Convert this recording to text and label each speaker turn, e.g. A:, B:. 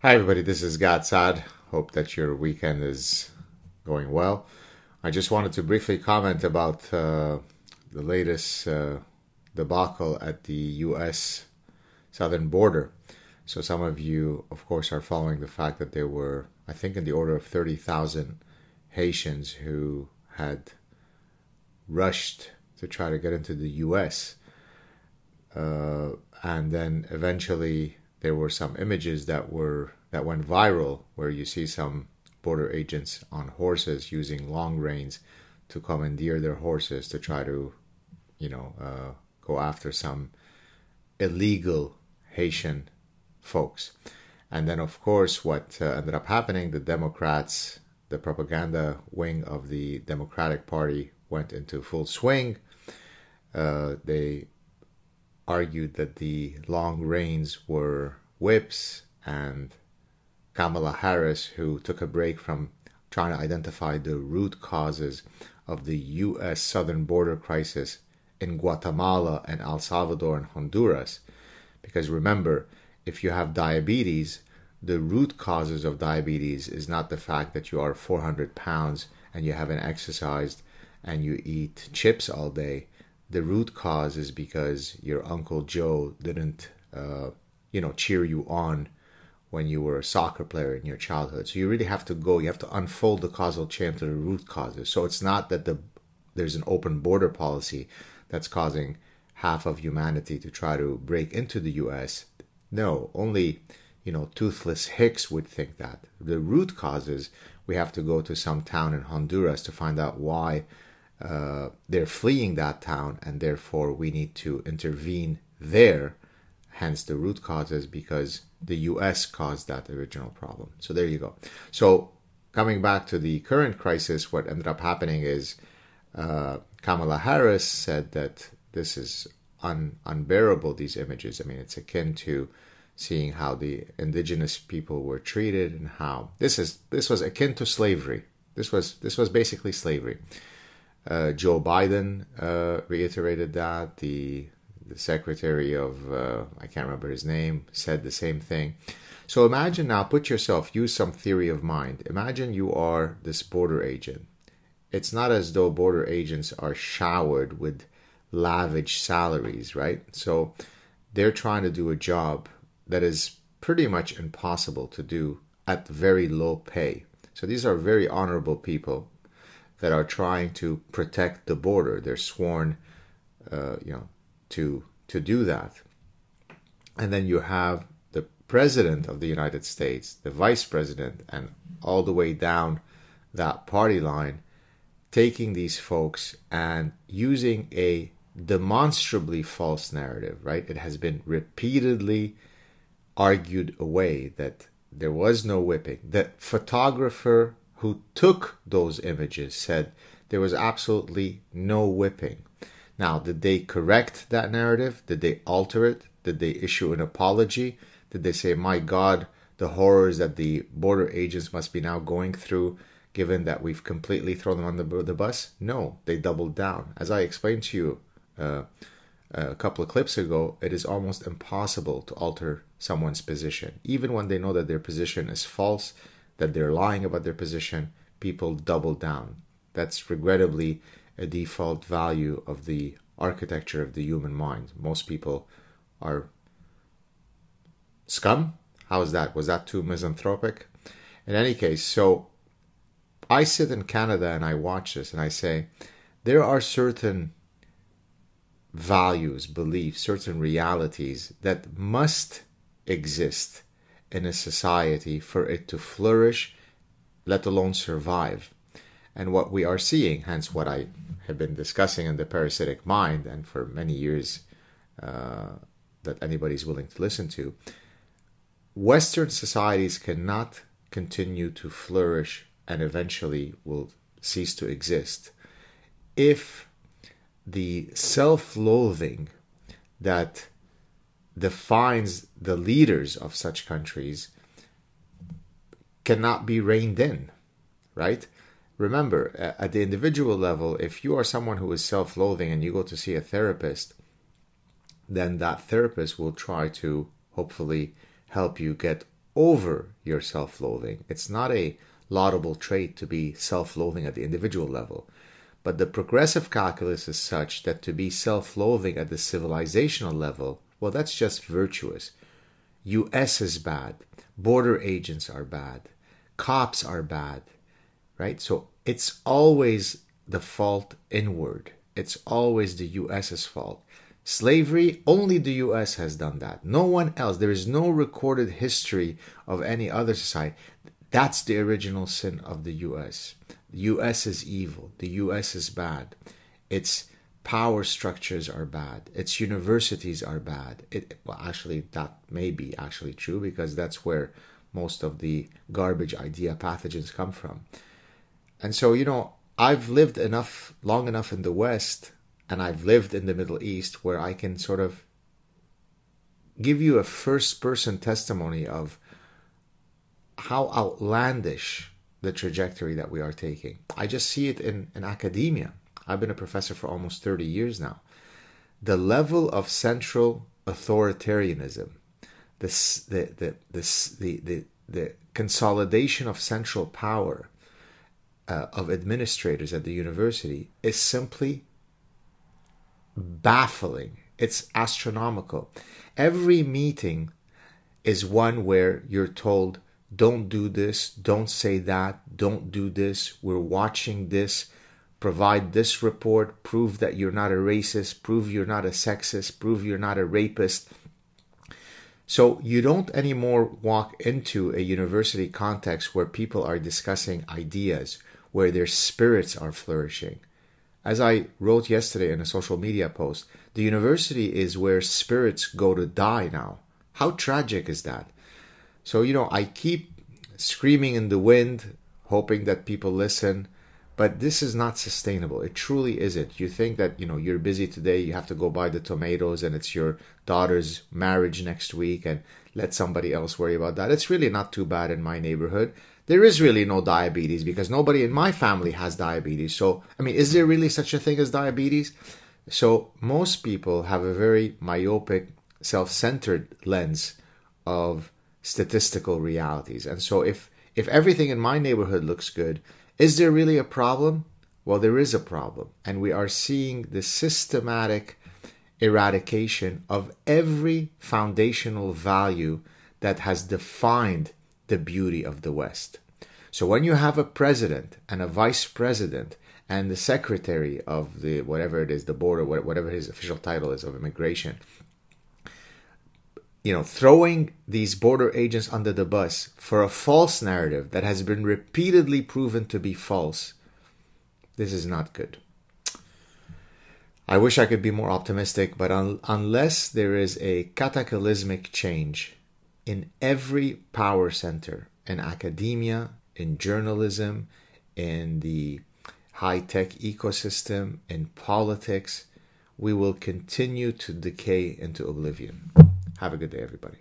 A: Hi, everybody. This is Gad Saad. Hope that your weekend is going well. I just wanted to briefly comment about uh, the latest uh, debacle at the U.S. southern border. So, some of you, of course, are following the fact that there were, I think, in the order of 30,000 Haitians who had rushed to try to get into the U.S. Uh, and then eventually there were some images that were that went viral where you see some border agents on horses using long reins to commandeer their horses to try to, you know, uh, go after some illegal Haitian folks. And then, of course, what uh, ended up happening, the Democrats, the propaganda wing of the Democratic Party went into full swing. Uh, they argued that the long reins were whips, and Kamala Harris, who took a break from trying to identify the root causes of the U.S. southern border crisis in Guatemala and El Salvador and Honduras. Because remember, if you have diabetes, the root causes of diabetes is not the fact that you are 400 pounds and you haven't exercised and you eat chips all day the root cause is because your uncle Joe didn't, uh, you know, cheer you on when you were a soccer player in your childhood. So you really have to go. You have to unfold the causal chain to the root causes. So it's not that the there's an open border policy that's causing half of humanity to try to break into the U.S. No, only you know toothless hicks would think that. The root causes we have to go to some town in Honduras to find out why uh, they're fleeing that town, and therefore we need to intervene there. Hence, the root causes because the U.S. caused that original problem. So there you go. So coming back to the current crisis, what ended up happening is uh, Kamala Harris said that this is un- unbearable. These images. I mean, it's akin to seeing how the indigenous people were treated and how this is this was akin to slavery. This was this was basically slavery. Uh, Joe Biden uh, reiterated that. The the secretary of uh, I can't remember his name said the same thing. So imagine now, put yourself, use some theory of mind. Imagine you are this border agent. It's not as though border agents are showered with lavish salaries, right? So they're trying to do a job that is pretty much impossible to do at very low pay. So these are very honorable people that are trying to protect the border. They're sworn, uh, you know, to to do that. And then you have the president of the United States, the vice president, and all the way down that party line, taking these folks and using a demonstrably false narrative. Right? It has been repeatedly argued away that there was no whipping. The photographer who took those images said there was absolutely no whipping. Now, did they correct that narrative? Did they alter it? Did they issue an apology? Did they say, my God, the horrors that the border agents must be now going through, given that we've completely thrown them on the, the bus? No, they doubled down. As I explained to you uh, a couple of clips ago, it is almost impossible to alter someone's position. Even when they know that their position is false, that they're lying about their position, people double down. That's regrettably a default value of the architecture of the human mind. Most people are scum. How is that? Was that too misanthropic? In any case, so I sit in Canada and I watch this and I say, there are certain values, beliefs, certain realities that must exist in a society for it to flourish, let alone survive. And what we are seeing, hence what I have been discussing in the parasitic mind, and for many years uh, that anybody is willing to listen to, Western societies cannot continue to flourish and eventually will cease to exist if the self loathing that defines the leaders of such countries cannot be reined in, right? Remember, at the individual level, if you are someone who is self loathing and you go to see a therapist, then that therapist will try to hopefully help you get over your self loathing. It's not a laudable trait to be self loathing at the individual level. But the progressive calculus is such that to be self loathing at the civilizational level, well, that's just virtuous. US is bad. Border agents are bad. Cops are bad. Right? So it's always the fault inward. It's always the US's fault. Slavery, only the US has done that. No one else. There is no recorded history of any other society. That's the original sin of the US. The US is evil. The US is bad. Its power structures are bad. Its universities are bad. It, well, actually, that may be actually true because that's where most of the garbage idea pathogens come from. And so, you know, I've lived enough, long enough in the West, and I've lived in the Middle East where I can sort of give you a first person testimony of how outlandish the trajectory that we are taking. I just see it in, in academia. I've been a professor for almost 30 years now. The level of central authoritarianism, this, the, the, the, the, the consolidation of central power uh, of administrators at the university is simply baffling. It's astronomical. Every meeting is one where you're told, don't do this, don't say that, don't do this, we're watching this, provide this report, prove that you're not a racist, prove you're not a sexist, prove you're not a rapist. So you don't anymore walk into a university context where people are discussing ideas, where their spirits are flourishing. As I wrote yesterday in a social media post, the university is where spirits go to die now. How tragic is that? So, you know, I keep screaming in the wind, hoping that people listen, but this is not sustainable. It truly isn't. You think that, you know, you're busy today, you have to go buy the tomatoes and it's your daughter's marriage next week and let somebody else worry about that. It's really not too bad in my neighborhood. There is really no diabetes because nobody in my family has diabetes. So, I mean, is there really such a thing as diabetes? So, most people have a very myopic, self centered lens of statistical realities. And so if if everything in my neighborhood looks good, is there really a problem? Well, there is a problem, and we are seeing the systematic eradication of every foundational value that has defined the beauty of the West. So when you have a president and a vice president and the secretary of the whatever it is, the board or whatever his official title is of immigration, you know, throwing these border agents under the bus for a false narrative that has been repeatedly proven to be false, this is not good. I wish I could be more optimistic, but un- unless there is a cataclysmic change in every power center, in academia, in journalism, in the high tech ecosystem, in politics, we will continue to decay into oblivion. Have a good day, everybody.